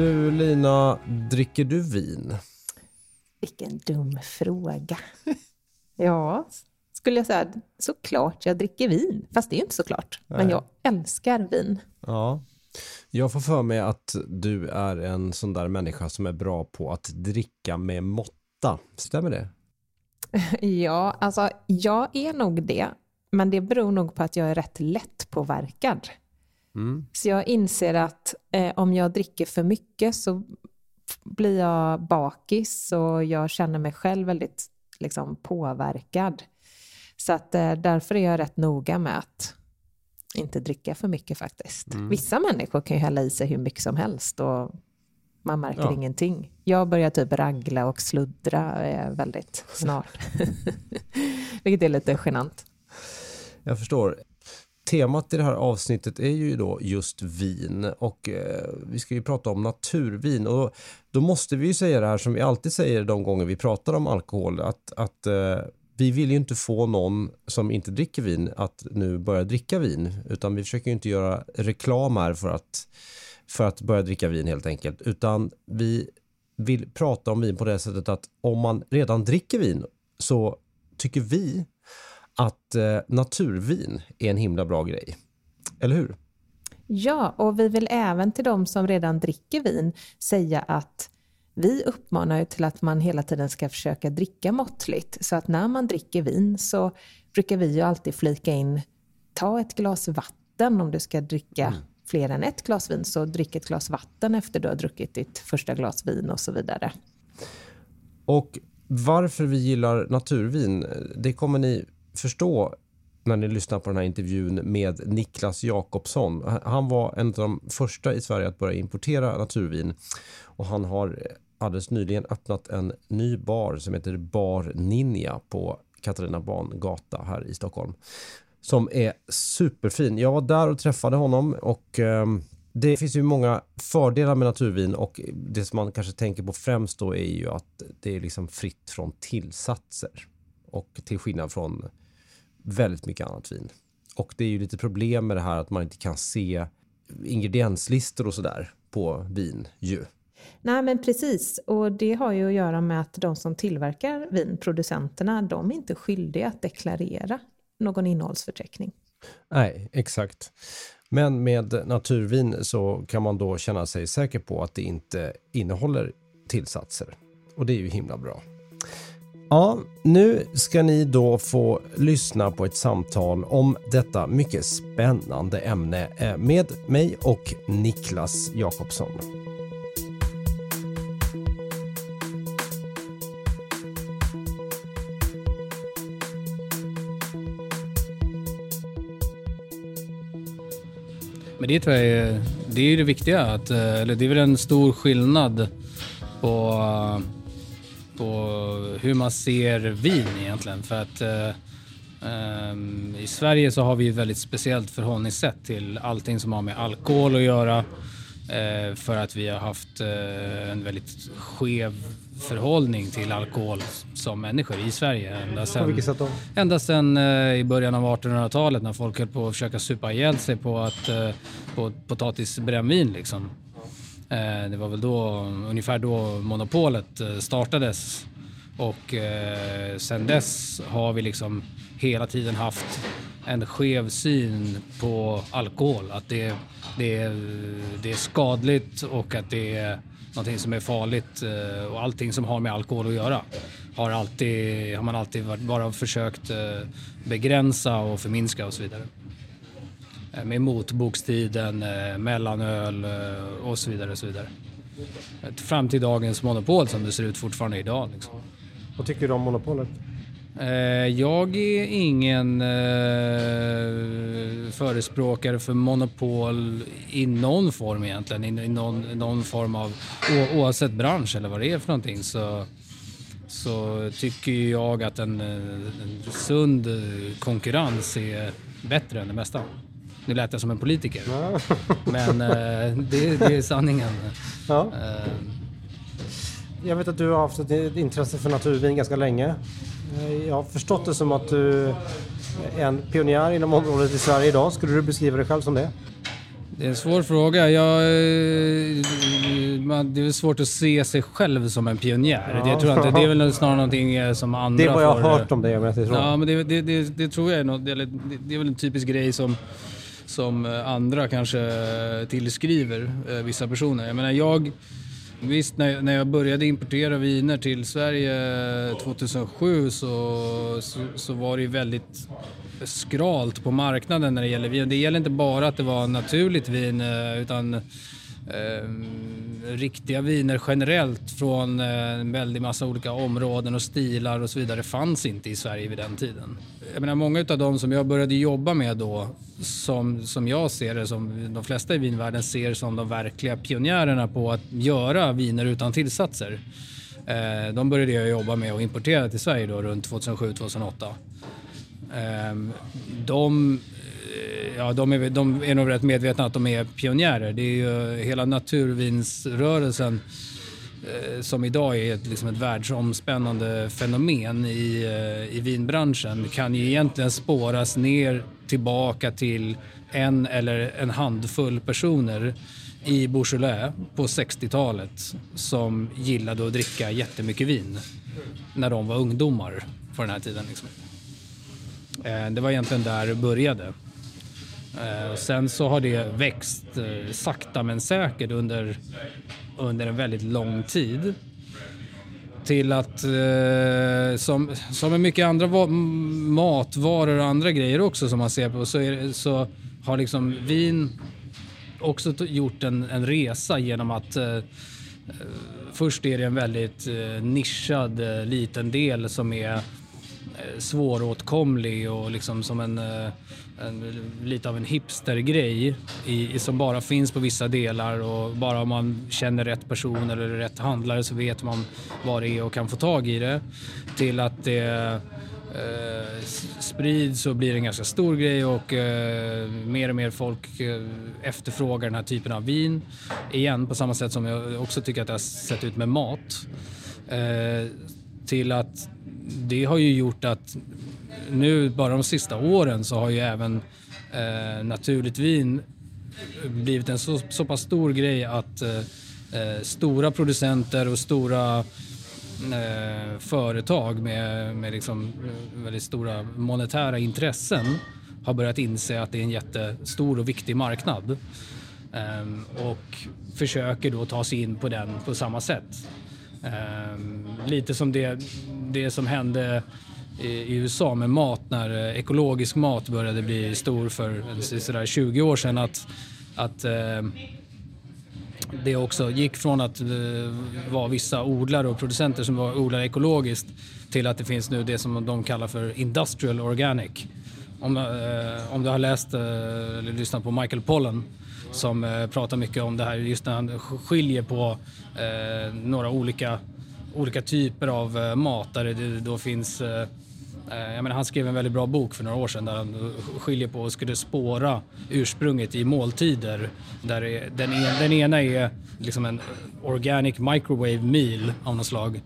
Du Lina, dricker du vin? Vilken dum fråga. ja, skulle jag säga såklart jag dricker vin. Fast det är ju inte såklart. Nej. Men jag älskar vin. Ja. Jag får för mig att du är en sån där människa som är bra på att dricka med måtta. Stämmer det? ja, alltså jag är nog det. Men det beror nog på att jag är rätt lättpåverkad. Mm. Så jag inser att eh, om jag dricker för mycket så blir jag bakis och jag känner mig själv väldigt liksom, påverkad. Så att, eh, därför är jag rätt noga med att inte dricka för mycket faktiskt. Mm. Vissa människor kan ju hälla i sig hur mycket som helst och man märker ja. ingenting. Jag börjar typ ragla och sluddra eh, väldigt snart. Vilket är lite genant. Jag förstår temat i det här avsnittet är ju då just vin och eh, vi ska ju prata om naturvin och då måste vi ju säga det här som vi alltid säger de gånger vi pratar om alkohol att, att eh, vi vill ju inte få någon som inte dricker vin att nu börja dricka vin utan vi försöker ju inte göra reklam här för att, för att börja dricka vin helt enkelt utan vi vill prata om vin på det sättet att om man redan dricker vin så tycker vi att eh, naturvin är en himla bra grej. Eller hur? Ja, och vi vill även till de som redan dricker vin säga att vi uppmanar ju till att man hela tiden ska försöka dricka måttligt. Så att när man dricker vin så brukar vi ju alltid flika in, ta ett glas vatten om du ska dricka mm. fler än ett glas vin, så drick ett glas vatten efter du har druckit ditt första glas vin och så vidare. Och varför vi gillar naturvin, det kommer ni förstå när ni lyssnar på den här intervjun med Niklas Jakobsson. Han var en av de första i Sverige att börja importera naturvin och han har alldeles nyligen öppnat en ny bar som heter Bar Ninja på Katarina Bangata här i Stockholm. Som är superfin. Jag var där och träffade honom och eh, det finns ju många fördelar med naturvin och det som man kanske tänker på främst då är ju att det är liksom fritt från tillsatser. Och till skillnad från väldigt mycket annat vin. Och det är ju lite problem med det här att man inte kan se ingredienslistor och sådär på vin ju. Nej men precis, och det har ju att göra med att de som tillverkar vin, producenterna, de är inte skyldiga att deklarera någon innehållsförteckning. Nej, exakt. Men med naturvin så kan man då känna sig säker på att det inte innehåller tillsatser. Och det är ju himla bra. Ja, nu ska ni då få lyssna på ett samtal om detta mycket spännande ämne eh, med mig och Niklas Jakobsson. Men det tror jag är, det är det viktiga, att, eller det är väl en stor skillnad på på hur man ser vin egentligen. För att um, i Sverige så har vi ett väldigt speciellt förhållningssätt till allting som har med alkohol att göra. Uh, för att vi har haft uh, en väldigt skev förhållning till alkohol som människor i Sverige. Ända sedan, på vilket sätt då? Ända sedan eh, i början av 1800-talet när folk höll på att försöka supa ihjäl sig på, att, eh, på potatisbrännvin liksom. Eh, det var väl då, ungefär då monopolet eh, startades Och eh, sen dess har vi liksom hela tiden haft en skev syn på alkohol. Att det, det, det är skadligt och att det är någonting som är farligt eh, och allting som har med alkohol att göra har, alltid, har man alltid bara försökt eh, begränsa och förminska och så vidare. Eh, med motbokstiden, eh, mellanöl eh, och så vidare. Och så vidare. Fram till dagens monopol som det ser ut fortfarande idag. Liksom. Vad tycker du om monopolet? Jag är ingen förespråkare för monopol i någon form egentligen. I någon, någon form av, oavsett bransch eller vad det är för någonting så, så tycker jag att en, en sund konkurrens är bättre än det mesta. Nu lät jag som en politiker, men det, det, är sanningen. Ja. Jag vet att du har haft ett intresse för naturvin ganska länge. Jag har förstått det som att du är en pionjär inom området i Sverige idag. Skulle du beskriva dig själv som det? Det är en svår fråga. Jag, eh, det är svårt att se sig själv som en pionjär. Ja. Det, tror jag inte, det är väl snarare någonting eh, som andra Det är vad jag har hört om det om jag så. Ja, men det, det, det, det tror jag är något, det, är väl en typisk grej som, som andra kanske tillskriver vissa personer. Jag menar, jag Visst, när, när jag började importera viner till Sverige 2007 så, så, så var det ju väldigt skralt på marknaden när det gäller vin. Det gäller inte bara att det var naturligt vin eh, utan eh, riktiga viner generellt från eh, en väldig massa olika områden och stilar och så vidare fanns inte i Sverige vid den tiden. Jag menar, många av de som jag började jobba med då, som, som jag ser det, som de flesta i vinvärlden ser som de verkliga pionjärerna på att göra viner utan tillsatser. Eh, de började jag jobba med och importera till Sverige då runt 2007-2008. Ehm, de Eh, ja, de, är, de är nog rätt medvetna att de är pionjärer. Det är ju hela naturvinsrörelsen eh, som idag är ett, liksom ett världsomspännande fenomen i, eh, i vinbranschen kan ju egentligen spåras ner tillbaka till en eller en handfull personer i Beaujolais på 60-talet som gillade att dricka jättemycket vin när de var ungdomar på den här tiden. Liksom. Det var egentligen där det började. Eh, och sen så har det växt eh, sakta men säkert under, under en väldigt lång tid. Till att, eh, som, som med mycket andra matvaror och andra grejer också som man ser på, så, är, så har liksom vin också gjort en, en resa genom att först är det en väldigt nischad liten del som är Eh, svåråtkomlig och liksom som en eh, en, lite av en hipstergrej i, som bara finns på vissa delar och bara om man känner rätt person eller rätt handlare så vet man vad det är och kan få tag i det. Till att det eh, sprids och blir en ganska stor grej och eh, mer och mer folk eh, efterfrågar den här typen av vin. Igen, på samma sätt som jag också tycker att det har sett ut med mat. Eh, till att det har ju gjort att nu bara de sista åren så har ju även eh, naturligt vin blivit en så, så pass stor grej att eh, eh, stora producenter och stora eh, företag med, med liksom eh, väldigt stora monetära intressen har börjat inse att det är en jättestor och viktig marknad ehm, och försöker då ta sig in på den på samma sätt. Ehm, lite som det, det som hände i USA med mat när eh, ekologisk mat började bli stor för eh, sådär 20 år sedan. Att, att ehm, det också gick från att eh, vara vissa odlare och producenter som var odlar ekologiskt till att det finns nu det som de kallar för industrial organic. Om, om du har läst eller lyssnat på Michael Pollan som eh, pratar mycket om det här just när han skiljer på eh, några olika olika typer av eh, mat där det då finns Eh, jag menar, han skrev en väldigt bra bok för några år sedan där han skiljer på och skulle spåra ursprunget i måltider. Där den, en, den ena är liksom en organic microwave meal av något slag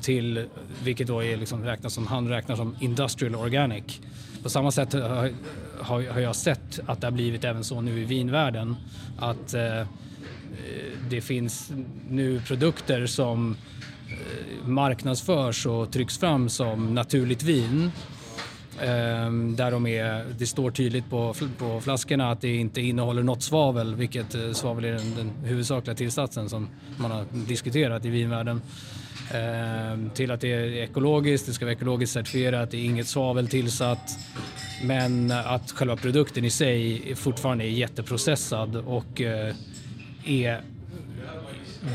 till vilket då är liksom räknas som, han räknar som industrial organic. På samma sätt har, har jag sett att det har blivit även så nu i vinvärlden att eh, det finns nu produkter som eh, marknadsförs och trycks fram som naturligt vin. Ehm, där de är, det står tydligt på, på flaskorna att det inte innehåller något svavel, vilket eh, svavel är den, den huvudsakliga tillsatsen som man har diskuterat i vinvärlden. Ehm, till att det är ekologiskt, det ska vara ekologiskt certifierat, det är inget svavel tillsatt. Men att själva produkten i sig fortfarande är jätteprocessad och eh, är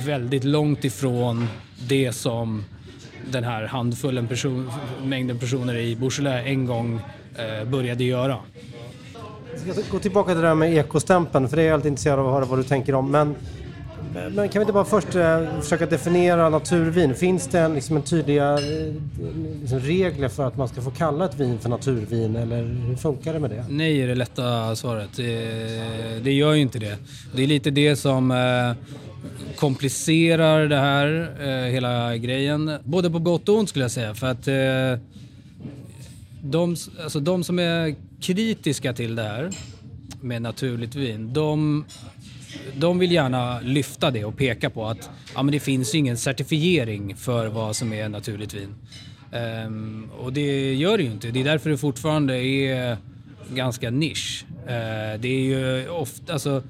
väldigt långt ifrån det som den här handfullen person, mängden personer i Beaujolais en gång eh, började göra. Jag ska gå tillbaka till det där med ekostämpeln för det är jag alltid intresserad av att höra vad du tänker om. Men, men kan vi inte bara först eh, försöka definiera naturvin? Finns det en, liksom en tydliga eh, liksom regler för att man ska få kalla ett vin för naturvin eller hur funkar det med det? Nej är det lätta svaret. Det, det gör ju inte det. Det är lite det som eh, komplicerar det här, eh, hela grejen. Både på gott och ont skulle jag säga. För att eh, de, alltså de som är kritiska till det här med naturligt vin, de, de vill gärna lyfta det och peka på att ja, men det finns ingen certifiering för vad som är naturligt vin. Um, ehm, och det gör det ju inte. Det är därför det fortfarande är ganska nisch. Uh, det är ju ofta, alltså,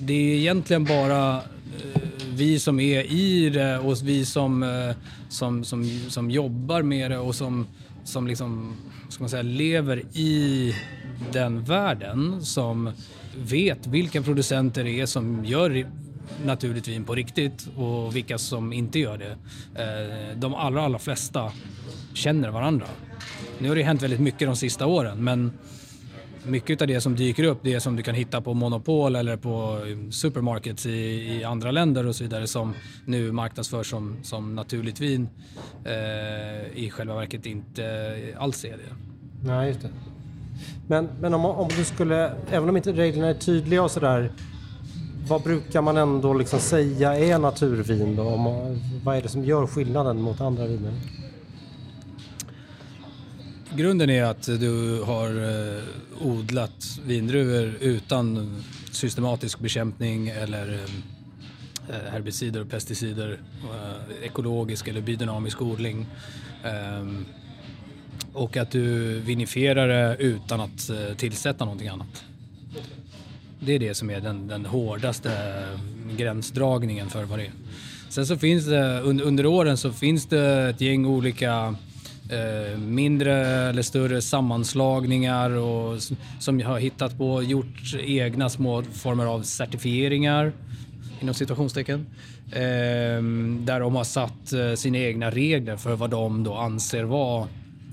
det är egentligen bara eh, vi som är i det och vi som, eh, som, som, som jobbar med det och som, som liksom, ska man säga, lever i den världen som vet vilka producenter det är som gör naturligt vin på riktigt och vilka som inte gör det. Eh, de allra, allra flesta känner varandra. Nu har det hänt väldigt mycket de sista åren men mycket av det som dyker upp det är som du kan hitta på Monopol eller på eh, supermarkets i, i andra länder och så vidare som nu marknadsförs som, som naturligt vin eh, i själva verket inte alls är det. Nej, just det. Men, men om, om du skulle, även om inte reglerna är tydliga och sådär, vad brukar man ändå liksom säga är naturvin då? Om, vad är det som gör skillnaden mot andra viner? Grunden är att du har eh, odlat vindruvor utan systematisk bekämpning eller eh, eh, herbicider och pesticider, ekologisk eller biodynamisk odling. Ehm, och att du vinifierar det utan att tillsätta någonting annat. Det är det som är den, den hårdaste gränsdragningen för vad det är. Sen så finns det under åren så finns det ett gäng olika eh, mindre eller större sammanslagningar och, som har hittat på, gjort egna små former av certifieringar inom situationstecken. Eh, där de har satt eh, sina egna regler för vad de då anser vara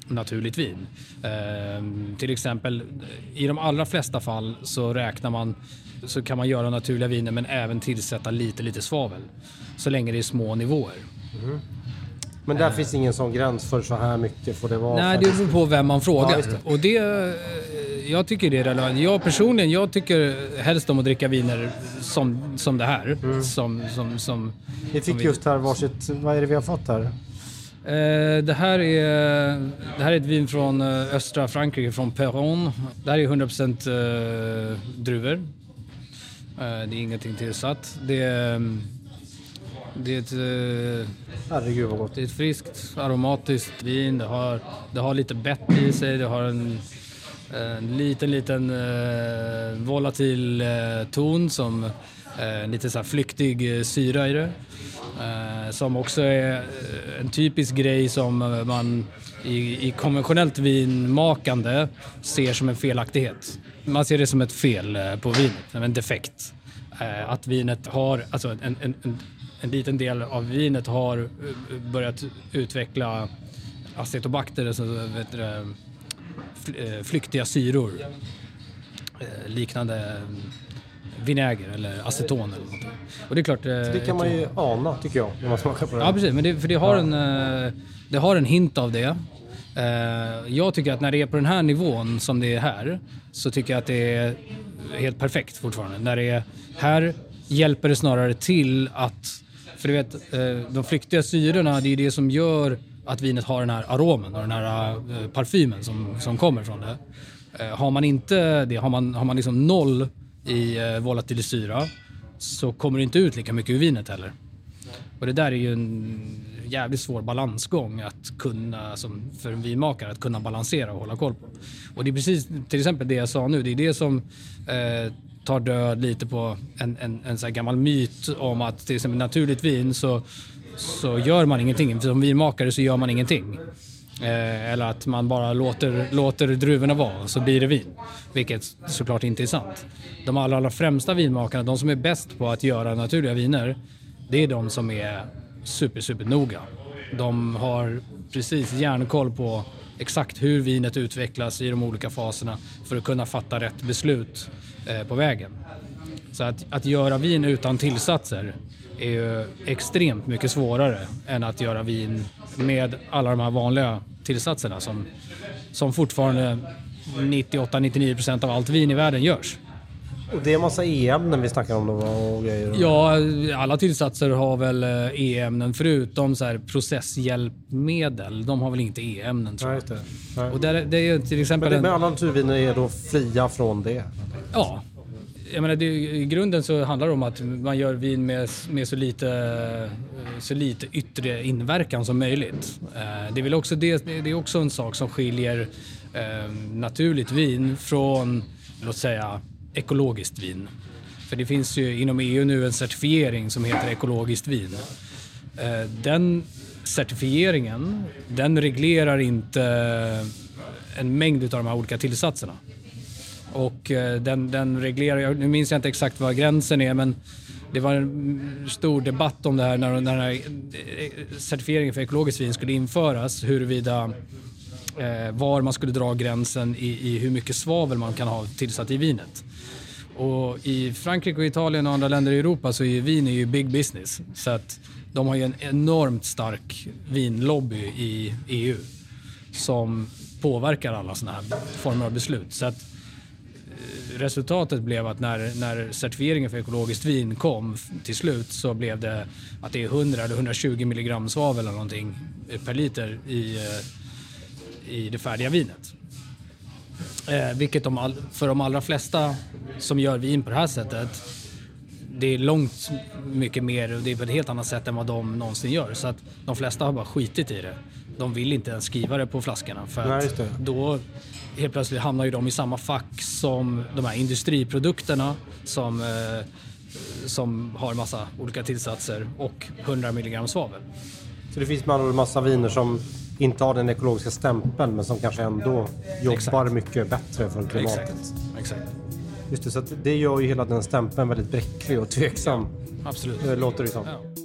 naturligt vin. Eh, till exempel eh, i de allra flesta fall så räknar man så kan man göra naturliga viner men även tillsätta lite lite svavel så länge det är små nivåer. Mm. Men där finns ingen sån gräns för så här mycket får det vara? Nej, det beror på vem man frågar. Ja, det. Och det, eh, jag tycker det är relevant. Jag personligen, jag tycker helst om att dricka viner som, som det här. Mm. Som, som, som, vi fick just här varsitt, vad är det vi har fått här? Eh, det här, är, det här är ett vin från eh, östra Frankrike, från Perron. Det här är 100% druvor. Det är ingenting tillsatt. Det är, det är ett, eh, Herregud vad gott. Det är ett friskt aromatiskt vin. Det har, det har lite bett i sig. Det har en, en liten, liten uh, volatil uh, ton som uh, lite så flyktig syra i det. som också är en typisk grej som man i, i konventionellt vinmakande ser som en felaktighet. Man ser det som ett fel på vinet, en defekt. Att vinet har, alltså en, en, en en liten del av vinet har eh, börjat utveckla acetobakter, alltså vet du, eh, flyktiga syror eh, liknande vinäger eller aceton eller någonting. Och det är klart... Det kan man ju ana tycker jag när man smakar på det. Ja precis, men det, för det har, en, det har en hint av det. Jag tycker att när det är på den här nivån som det är här så tycker jag att det är helt perfekt fortfarande. När det är här hjälper det snarare till att för du vet, eh, de flyktiga syrorna, det är det som gör att vinet har den här aromen och den här eh, parfymen som, som kommer från det. Eh, har man inte det, har man, har man liksom noll i volatil syra så kommer det inte ut lika mycket ur vinet heller. Och det där är ju en jävligt svår balansgång att kunna, som för en vinmakare, att kunna balansera och hålla koll på. Och det är precis till exempel det jag sa nu, det är det som eh, tar död lite på en, en, en så gammal myt om att till exempel naturligt vin så, så gör man ingenting. Som vinmakare så gör man ingenting. Eh, eller att man bara låter, låter druvorna vara så blir det vin. Vilket såklart inte är sant. De allra, allra främsta vinmakarna, de som är bäst på att göra naturliga viner, det är de som är super, super noga. De har precis järnkoll på exakt hur vinet utvecklas i de olika faserna för att kunna fatta rätt beslut på vägen. Så att, att göra vin utan tillsatser är ju extremt mycket svårare än att göra vin med alla de här vanliga tillsatserna som, som fortfarande 98-99% av allt vin i världen görs. Och det är massa E-ämnen vi snackar om då och grejer? Ja, alla tillsatser har väl E-ämnen förutom så här processhjälpmedel. De har väl inte E-ämnen tror jag. Ja, just det. Ja. Och där, det är till exempel... Men, det, alla naturviner är då fria från det? Ja. Jag menar, det, I grunden så handlar det om att man gör vin med, med så, lite, så lite yttre inverkan som möjligt. Eh, det är, väl också det, det är också en sak som skiljer eh, naturligt vin från, låt säga, ekologiskt vin. För det finns ju inom EU nu en certifiering som heter ekologiskt vin. Eh, den certifieringen, den reglerar inte en mängd av de här olika tillsatserna. Och eh, den, den reglerar, jag- nu minns jag inte exakt vad gränsen är men det var en stor debatt om det här när, när den här eh, certifieringen för ekologiskt vin skulle införas. Huruvida eh, var man skulle dra gränsen i, i hur mycket svavel man kan ha tillsatt i vinet. Och i Frankrike och Italien och andra länder i Europa så är ju vin är ju big business. Så att de har ju en enormt stark vinlobby i EU som påverkar alla sådana här former av beslut. Så att resultatet blev att när, när certifieringen för ekologiskt vin kom till slut så blev det att det är 100 eller 120 milligram svavel eller någonting per liter i, eh, i det färdiga vinet. Eh, vilket de all, för de allra flesta som gör vin på det här sättet det är långt mycket mer och det är på ett helt annat sätt än vad de någonsin gör. Så att de flesta har bara skitit i det. De vill inte ens skriva det på flaskorna för Nej, då helt plötsligt hamnar ju de i samma fack som de här industriprodukterna som, eh, som har massa olika tillsatser och 100 milligram svavel. Så det finns med andra massa viner som inte har den ekologiska stämpeln men som kanske ändå jobbar Exakt. mycket bättre för klimatet. Exakt. Exakt. Just det, så det gör ju hela den stämpeln väldigt bräcklig och tveksam. Absolut. Det låter det som. Ja.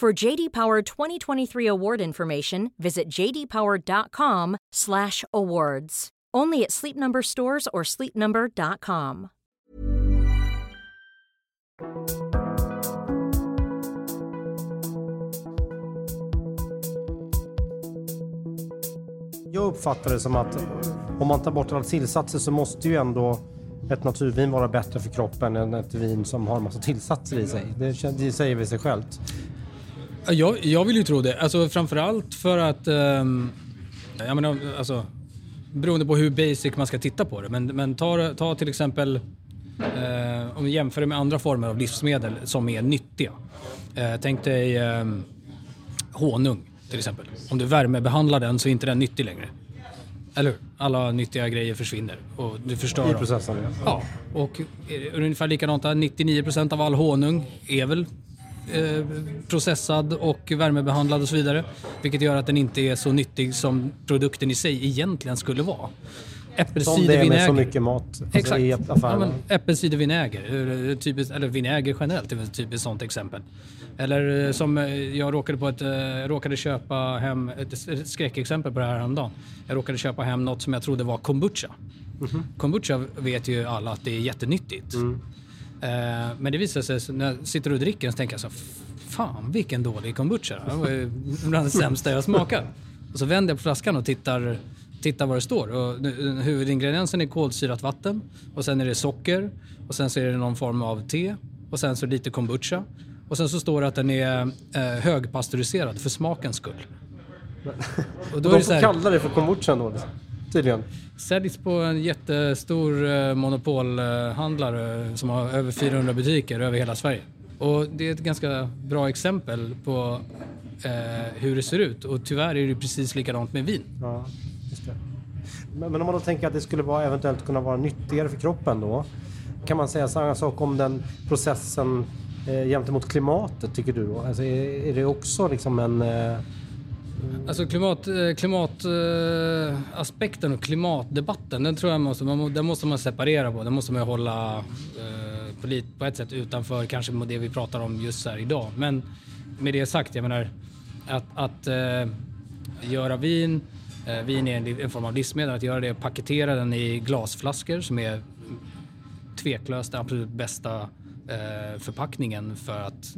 For JD Power 2023 award information, visit jdpower.com/awards. Only at Sleep Number stores or sleepnumber.com. Jag uppfattar det som att om man tar bort alla tillsatser så måste ju ändå ett naturvin vara bättre för kroppen än ett vin som har en massa tillsatser i sig. Det, det säger väl sig självt. Ja, Jag, jag vill ju tro det. Alltså framförallt för att... Um, jag menar, alltså, beroende på hur basic man ska titta på det. Men, men ta, ta till exempel Eh, om vi jämför det med andra former av livsmedel som är nyttiga. Eh, tänk dig eh, honung till exempel. Om du värmebehandlar den så är inte den nyttig längre. Eller hur? Alla nyttiga grejer försvinner och du förstör I processen. Ja, och eh, ungefär likadant där. 99% av all honung är väl eh, processad och värmebehandlad och så vidare. Vilket gör att den inte är så nyttig som produkten i sig egentligen skulle vara. Som det är med så Äppelcidervinäger. mycket mat alltså, Exakt. i Ja, affärerna. men äppelcidervinäger, eh, typiskt, eller vinäger generellt är väl ett typiskt sånt exempel. Eller eh, som jag råkade, på ett, jag råkade köpa hem, ett, ett skräckexempel på det här häromdagen. Jag råkade köpa hem något som jag trodde var kombucha. Mhm. Kombucha vet ju alla att det är jättenyttigt. Mm. Eh, men det visar sig, när jag sitter och dricker den så tänker jag så fan vilken dålig kombucha. Det var ju bland det sämsta jag smakat. Och så vänder jag på flaskan och tittar, tittar vad det står. Och huvudingrediensen är kolsyrat vatten och sen är det socker och sen så är det någon form av te och sen så lite kombucha. Och sen så står det att den är eh, högpasteuriserad för smakens skull. Och då är De det så får här, kalla det för kombucha då, tydligen. säljs på en jättestor eh, monopolhandlare som har över 400 butiker över hela Sverige. Och det är ett ganska bra exempel på eh, hur det ser ut och tyvärr är det precis likadant med vin. Ja, just det. Men, men om man då tänker att det skulle vara, eventuellt kunna vara nyttigare för kroppen då. Kan man säga samma sak om den processen eh, gentemot klimatet tycker du då? Alltså, är, är det också liksom en... Eh, Mm. Alltså klimat, eh, klimataspekten eh, och klimatdebatten, den tror jag måste, man, den måste man separera på. Den måste man hålla eh, på, på ett sätt utanför kanske med det vi pratar om just här idag. Men med det sagt, jag menar att, att eh, göra vin, eh, vin är en, en form av livsmedel, att göra det, och paketera den i glasflaskor som är tveklöst den absolut bästa eh, förpackningen för att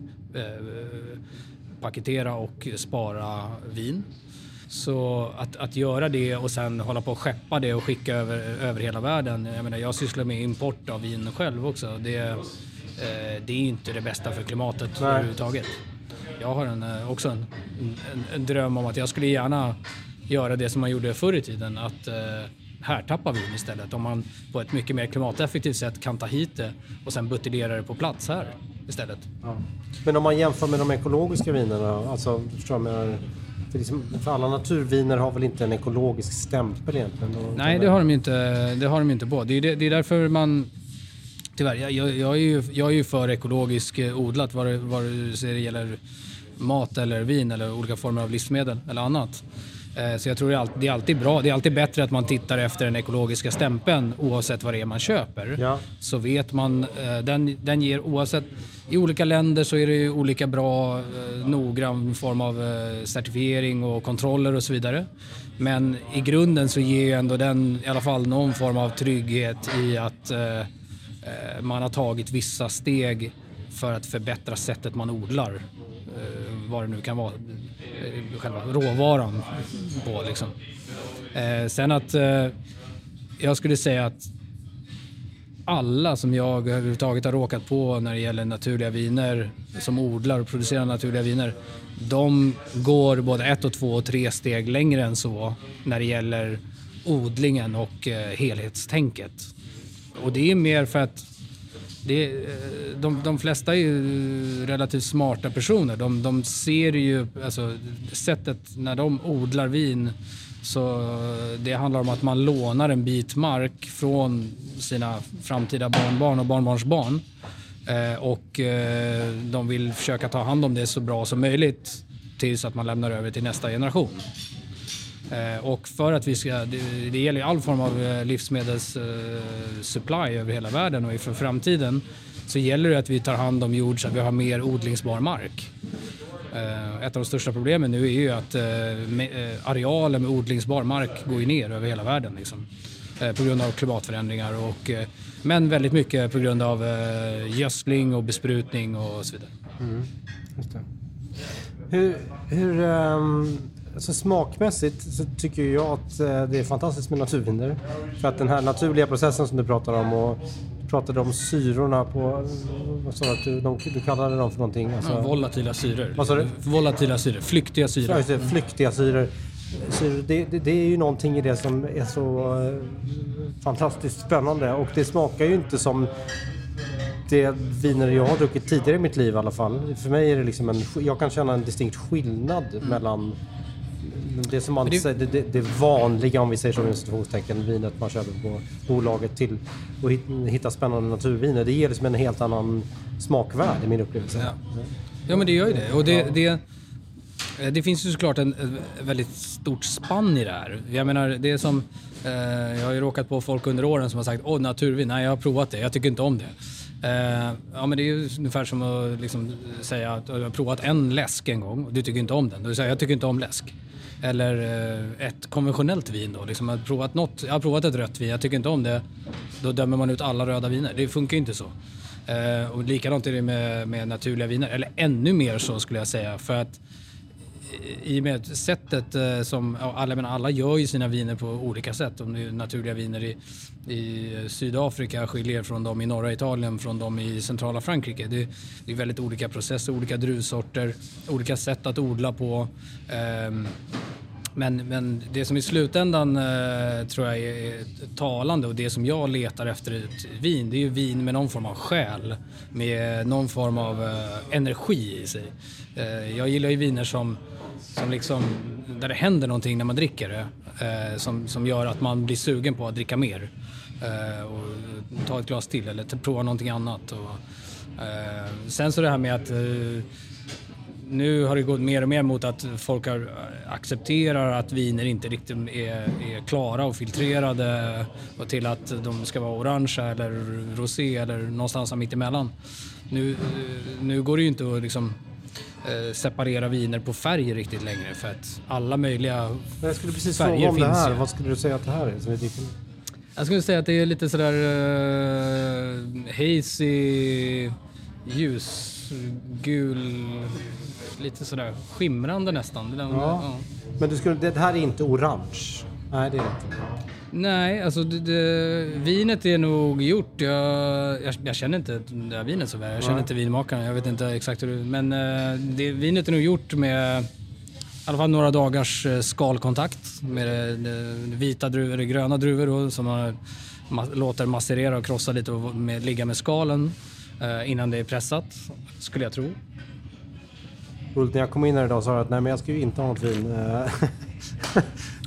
paketera och spara vin. Så att, att göra det och sen hålla på och skeppa det och skicka över, över hela världen. Jag menar, jag sysslar med import av vin själv också. Det, eh, det är inte det bästa för klimatet Nej. överhuvudtaget. Jag har en, eh, också en, en, en dröm om att jag skulle gärna göra det som man gjorde förr i tiden. Att eh, härtappa vin istället. Om man på ett mycket mer klimateffektivt sätt kan ta hit det och sen buteljera det på plats här istället. ja. Men om man jämför med de ekologiska vinerna, alltså förstår jag, menar, för, liksom, för alla naturviner har väl inte en ekologisk stämpel egentligen? Nej, det har de inte, det har de inte på. Det är, det, det är därför man... Tyvärr, jag, jag, är ju, jag är ju för ekologisk eh, odlat vad det, vad det så det gäller mat eller vin eller olika former av livsmedel eller annat. Eh, Så jag tror det är, alltid, bra. Det är alltid bättre att man tittar efter den ekologiska stämpeln oavsett vad det är man köper. Ja. Så vet man, eh, den, den ger oavsett, i olika länder så är det ju olika bra, eh, noggrann form av certifiering och kontroller och så vidare. Men i grunden så ger ju ändå den i alla fall någon form av trygghet i att man har tagit vissa steg för att förbättra sättet man odlar. Vad det nu kan vara, Eh, själva råvaran på liksom. Eh, sen att eh, jag skulle säga att alla som jag överhuvudtaget har råkat på när det gäller naturliga viner, som odlar och producerar naturliga viner, de går både ett och två och tre steg längre än så när det gäller odlingen och eh, helhetstänket. Och det är mer för att det, eh, de, de flesta är ju relativt smarta personer. De, de ser ju, alltså sättet när de odlar vin så det handlar om att man lånar en bit mark från sina framtida barnbarn och barnbarnsbarn. Eh, och eh, de vill försöka ta hand om det så bra som möjligt tills att man lämnar över till nästa generation. Eh, och för att vi ska, det, det gäller ju all form av eh, livsmedelssupply eh, över hela världen och inför framtiden så gäller det att vi tar hand om jord så att vi har mer odlingsbar mark. Ett av de största problemen nu är ju att arealen med odlingsbar mark går ju ner över hela världen. Liksom. På grund av klimatförändringar och, men väldigt mycket på grund av gödsling och besprutning och så vidare. Mm, just det. Hur, hur um alltså smakmässigt så tycker jag att eh, det är fantastiskt med naturviner. För att den här naturliga processen som du pratar om och du pratade om syrorna på, vad sa du, de, du kallade dem för någonting? Alltså, Ja, volatila syror. Vad sa du? Volatila syror, flyktiga Ja, syror. det, flyktiga syror. Så det, det, det är ju någonting i det som är så eh, fantastiskt spännande och det smakar ju inte som det viner jag har druckit tidigare i mitt liv i alla fall. För mig är det liksom en, jag kan känna en distinkt skillnad mellan det som man det- säger, det, det, vanliga om vi säger så inom citationstecken, vinet man köper på bolaget till hit- hitta spännande naturviner. Det ger liksom en helt annan smakvärld i min upplevelse. Ja. Ja men det gör ju det. Och det, det, eh, det finns ju såklart en ett väldigt stort spann i det här. Jag menar det är som, eh, jag har ju råkat på folk under åren som har sagt åh naturvin, nej jag har provat det, jag tycker inte om det. Eh, ja men det är ju ungefär som att liksom säga att du har provat en läsk en gång och du tycker inte om den. Då säger jag jag tycker inte om läsk. Eller eh, ett konventionellt vin då. Liksom jag, har provat något, jag har provat ett rött vin, jag tycker inte om det. Då dömer man ut alla röda viner. Det funkar ju inte så. Eh, och likadant är det med, med naturliga viner. Eller ännu mer så skulle jag säga. För att eh, i och med sättet eh, som, alla, men alla gör ju sina viner på olika sätt. Om det är naturliga viner i, i Sydafrika skiljer från dem i norra Italien från dem i centrala Frankrike. Det, det är väldigt olika processer, olika druvsorter, olika sätt att odla på. Ehm, men, men det som i slutändan eh, tror jag är, talande och det som jag letar efter i ett vin, det är ju vin med någon form av själ. Med någon form av eh, energi i sig. Eh, jag gillar ju viner som, som liksom, där det händer någonting när man dricker det. Eh, som, som gör att man blir sugen på att dricka mer. Eh, och ta ett glas till eller prova någonting annat. Och, eh, sen så det här med att eh, nu har det gått mer och mer mot att folk har, accepterar att viner inte riktigt är, är klara och filtrerade och till att de ska vara orangea eller rosé eller någonstans mitt emellan. Nu, eh, nu går det ju inte att liksom, eh, separera viner på färg riktigt längre för att alla möjliga Men jag skulle precis Färger fråga om det finns här. ju. Vad skulle du säga att det här är? Som är Jag skulle säga att det är lite sådär uh, hazy, ljusgul, lite sådär skimrande nästan. Den, Ja. ja. Men du skulle, det här är inte orange? Nej, det är det inte. Nej, alltså det, det, vinet är nog gjort. Jag, jag, jag känner inte det här vinet så väl. Jag känner inte vinmakaren. Jag vet inte exakt hur det Men eh, det, vinet är nog gjort med i alla fall några dagars eh, skalkontakt med det, vita druvor, gröna druvor då, som man ma, låter macerera och krossa lite och med, ligga med skalen eh, innan det är pressat, skulle jag tro. Ulf, när jag kom in här idag sa sa att nej, men jag ska ju inte ha något vin.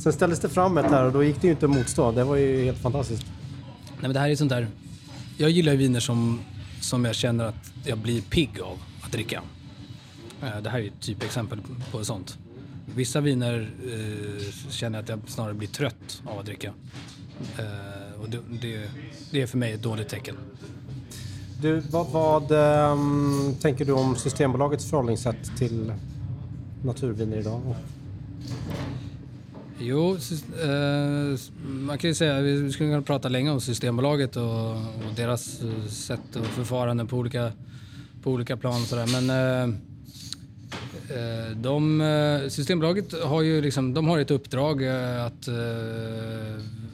Sen ställdes det fram ett här och då gick det ju inte att motstå. Det var ju helt fantastiskt. Nej, men det här är sånt där... Jag gillar ju viner som, som jag känner att jag blir pigg av att dricka. Eh, det här är ju ett typexempel på sånt. Vissa viner eh, känner jag att jag snarare blir trött av att dricka. Eh, och det, det, det är för mig ett dåligt tecken. Du, vad, vad um, tänker du om Systembolagets förhållningssätt till naturviner idag? Jo, eh, man kan ju säga, vi skulle kunna prata länge om Systembolaget och, och deras eh, sätt och förfaranden på olika, på olika plan. och Sådär. Men eh, de, Systembolaget har ju liksom, de har ett uppdrag att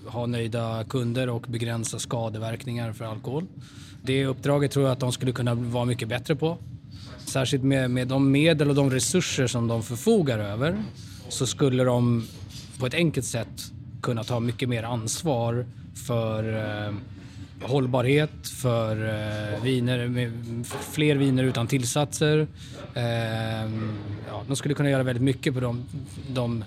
ha nöjda kunder och begränsa skadeverkningar för alkohol. Det uppdraget tror jag att de skulle kunna vara mycket bättre på. Särskilt med, med de medel och de resurser som de förfogar över så skulle de på ett enkelt sätt kunna ta mycket mer ansvar för eh, hållbarhet, för eh, viner fler viner utan tillsatser. Eh, ja, de skulle kunna göra väldigt mycket på de, de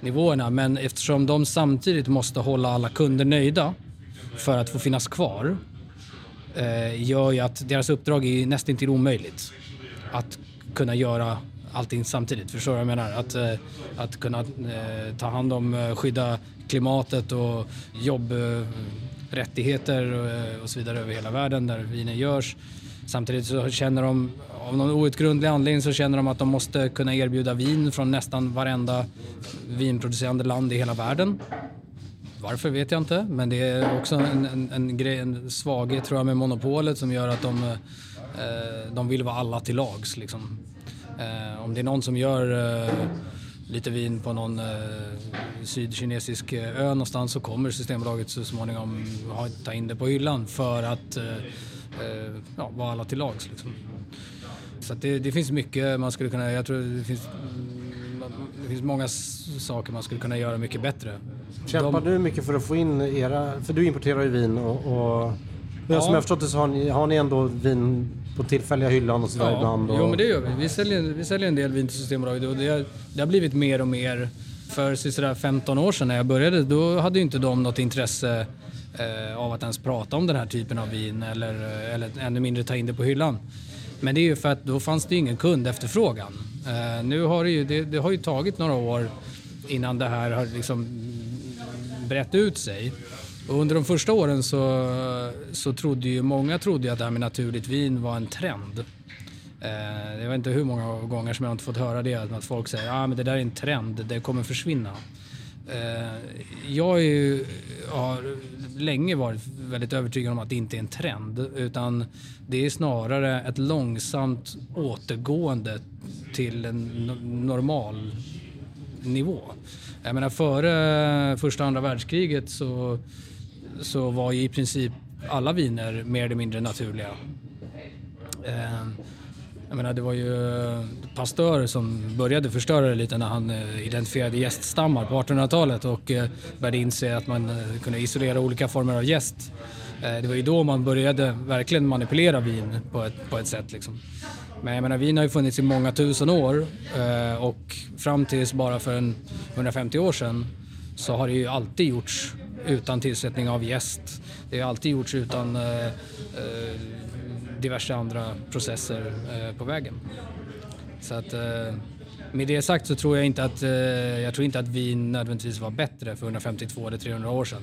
nivåerna men eftersom de samtidigt måste hålla alla kunder nöjda för att få finnas kvar eh, gör ju att deras uppdrag är nästan till omöjligt. Att kunna göra allting samtidigt. Förstår du vad jag menar? Att, eh, att kunna eh, ta hand om, eh, skydda klimatet och jobbrättigheter och, och så vidare över hela världen där vinen görs. Samtidigt så känner de, av någon outgrundlig anledning så känner de att de måste kunna erbjuda vin från nästan varenda vinproducerande land i hela världen. Varför vet jag inte, men det är också en, en, en, grej, en svaghet tror jag med monopolet som gör att de, eh, de vill vara alla till lags. Liksom. Eh, om det är någon som gör eh, lite vin på någon eh, sydkinesisk eh, ö någonstans så kommer Systembolaget så småningom ha, ta in det på hyllan för att eh, eh, ja, vara alla till lags. Liksom. Så att det, det finns mycket man skulle kunna, jag tror det finns, finns många saker man skulle kunna göra mycket bättre. Kämpar De... du mycket för att få in era, för du importerar ju vin och, och Ja. Som jag förstått det så har ni, har ni ändå vin på tillfälliga hyllan och sådär ja, ibland? Och... Jo men det gör vi. Vi säljer, vi säljer en del vin till Systembolaget och det har, det har blivit mer och mer. För sådär 15 år sedan när jag började då hade ju inte de något intresse eh, av att ens prata om den här typen av vin eller, eller ännu mindre ta in det på hyllan. Men det är ju för att då fanns det ingen kundefterfrågan. Eh, nu har det ju, det, det, har ju tagit några år innan det här har liksom brett ut sig. Och under de första åren så, så trodde ju många trodde att det här med naturligt vin var en trend. Eh, jag vet inte hur många gånger som jag inte fått höra det, att folk säger att ah, det där är en trend, det kommer försvinna. Eh, jag ju, har länge varit väldigt övertygad om att det inte är en trend utan det är snarare ett långsamt återgående till en normal nivå. Jag menar före första och andra världskriget så så var ju i princip alla viner mer eller mindre naturliga. Eh, jag menar, det var ju eh, Pasteur som började förstöra det lite när han eh, identifierade gäststammar på 1800-talet och eh, började inse att man kunde isolera olika former av gäst. Det var ju då man började verkligen manipulera vin på ett, på ett sätt. Liksom. Men jag menar, vin har ju funnits i många tusen år och fram tills bara för en 150 år sedan så har det ju alltid gjorts utan tillsättning av gäst. Det har alltid gjorts utan eh, eh, diverse andra processer eh, på vägen. Så att, eh, med det sagt så tror jag inte att, eh, jag tror inte att vin nödvändigtvis var bättre för 152 eller 300 år sedan.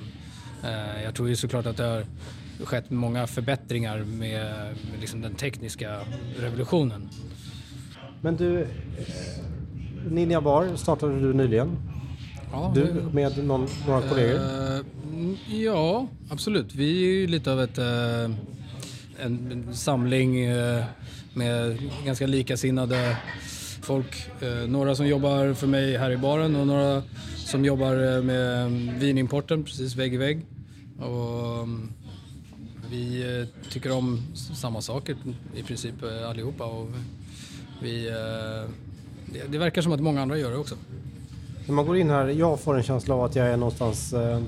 Jag tror ju såklart att det har skett många förbättringar med, med liksom den tekniska revolutionen. Men du, Ninja Bar startade du nyligen. Ja, du med någon, några kollegor? Uh, ja, absolut. Vi är ju lite av ett, uh, en samling eh, med ganska likasinnade folk. Eh, några som jobbar för mig här i baren och några som jobbar eh, med mm, vinimporten precis vägg i vägg. Och, mm, vi tycker om samma saker i princip allihopa. Och vi, det, det verkar som att många andra gör det också. När man går in här, jag får en känsla av att jag är någonstans eh,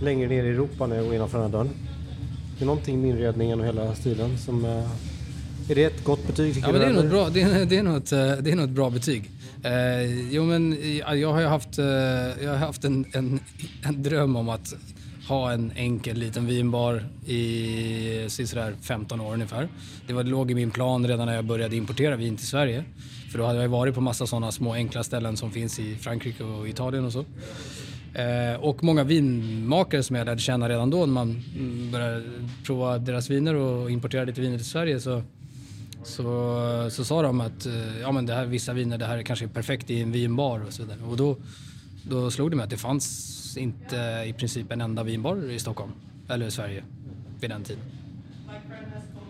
längre ner i Europa när jag går innanför den här dörren. Det är någonting med inredningen och hela stilen som... Eh, är det ett gott betyg? Ja, men det är nog bra. Det är, det är nog ett, eh, det är nog ett bra betyg. Eh, jo, men jag har ju haft, eh, jag har haft en, en, en dröm om att ha en enkel liten vinbar i sådär 15 år ungefär. Det var, det låg i min plan redan när jag började importera vin till Sverige. För då hade jag varit på massa sådana små enkla ställen som finns i Frankrike och Italien och så. Eh, och många vinmakare som jag lärde känna redan då när man började prova deras viner och importera lite viner till Sverige så, så, så sa de att eh, ja, men det här, vissa viner det här kanske är perfekt i en vinbar och så vidare. Och då, då slog det mig att det fanns inte i princip en enda vinbar i Stockholm eller i Sverige vid den tiden.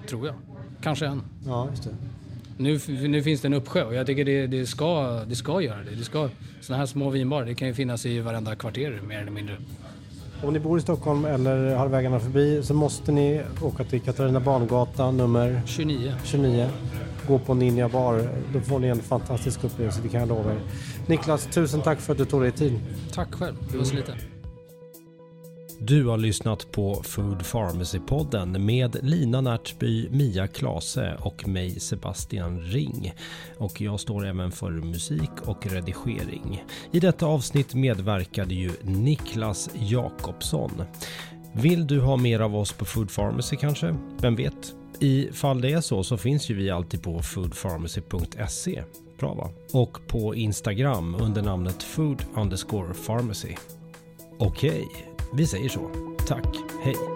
Tror jag. Kanske en. Ja, just det. Nu, nu finns det en uppsjö och jag tycker det, det, ska, det ska göra det. det ska, såna här små vinbarer, det kan ju finnas i varenda kvarter mer eller mindre. Om ni bor i Stockholm eller har vägarna förbi så måste ni åka till Katarina Barngata nummer 29. 29. Gå på Ninja Bar. Då får ni en fantastisk upplevelse, det kan jag lova er. Niklas, tusen tack för att du tog dig tid. Tack själv, det var så lite. Du har lyssnat på Food Pharmacy-podden med Lina Närtby, Mia Klase och mig Sebastian Ring. Och jag står även för musik och redigering. I detta avsnitt medverkade ju Niklas Jakobsson. Vill du ha mer av oss på Food Pharmacy kanske? Vem vet? I fall det är så så finns ju vi alltid på foodpharmacy.se. Bra va? Och på Instagram under namnet food underscore pharmacy. Okej, vi säger så. Tack, hej!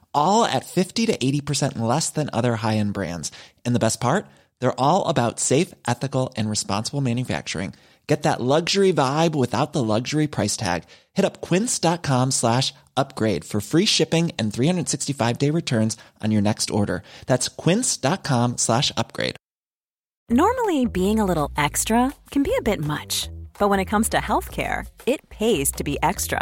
all at 50 to 80% less than other high end brands. And the best part? They're all about safe, ethical, and responsible manufacturing. Get that luxury vibe without the luxury price tag. Hit up quince.com slash upgrade for free shipping and 365 day returns on your next order. That's quince.com slash upgrade. Normally, being a little extra can be a bit much, but when it comes to healthcare, it pays to be extra.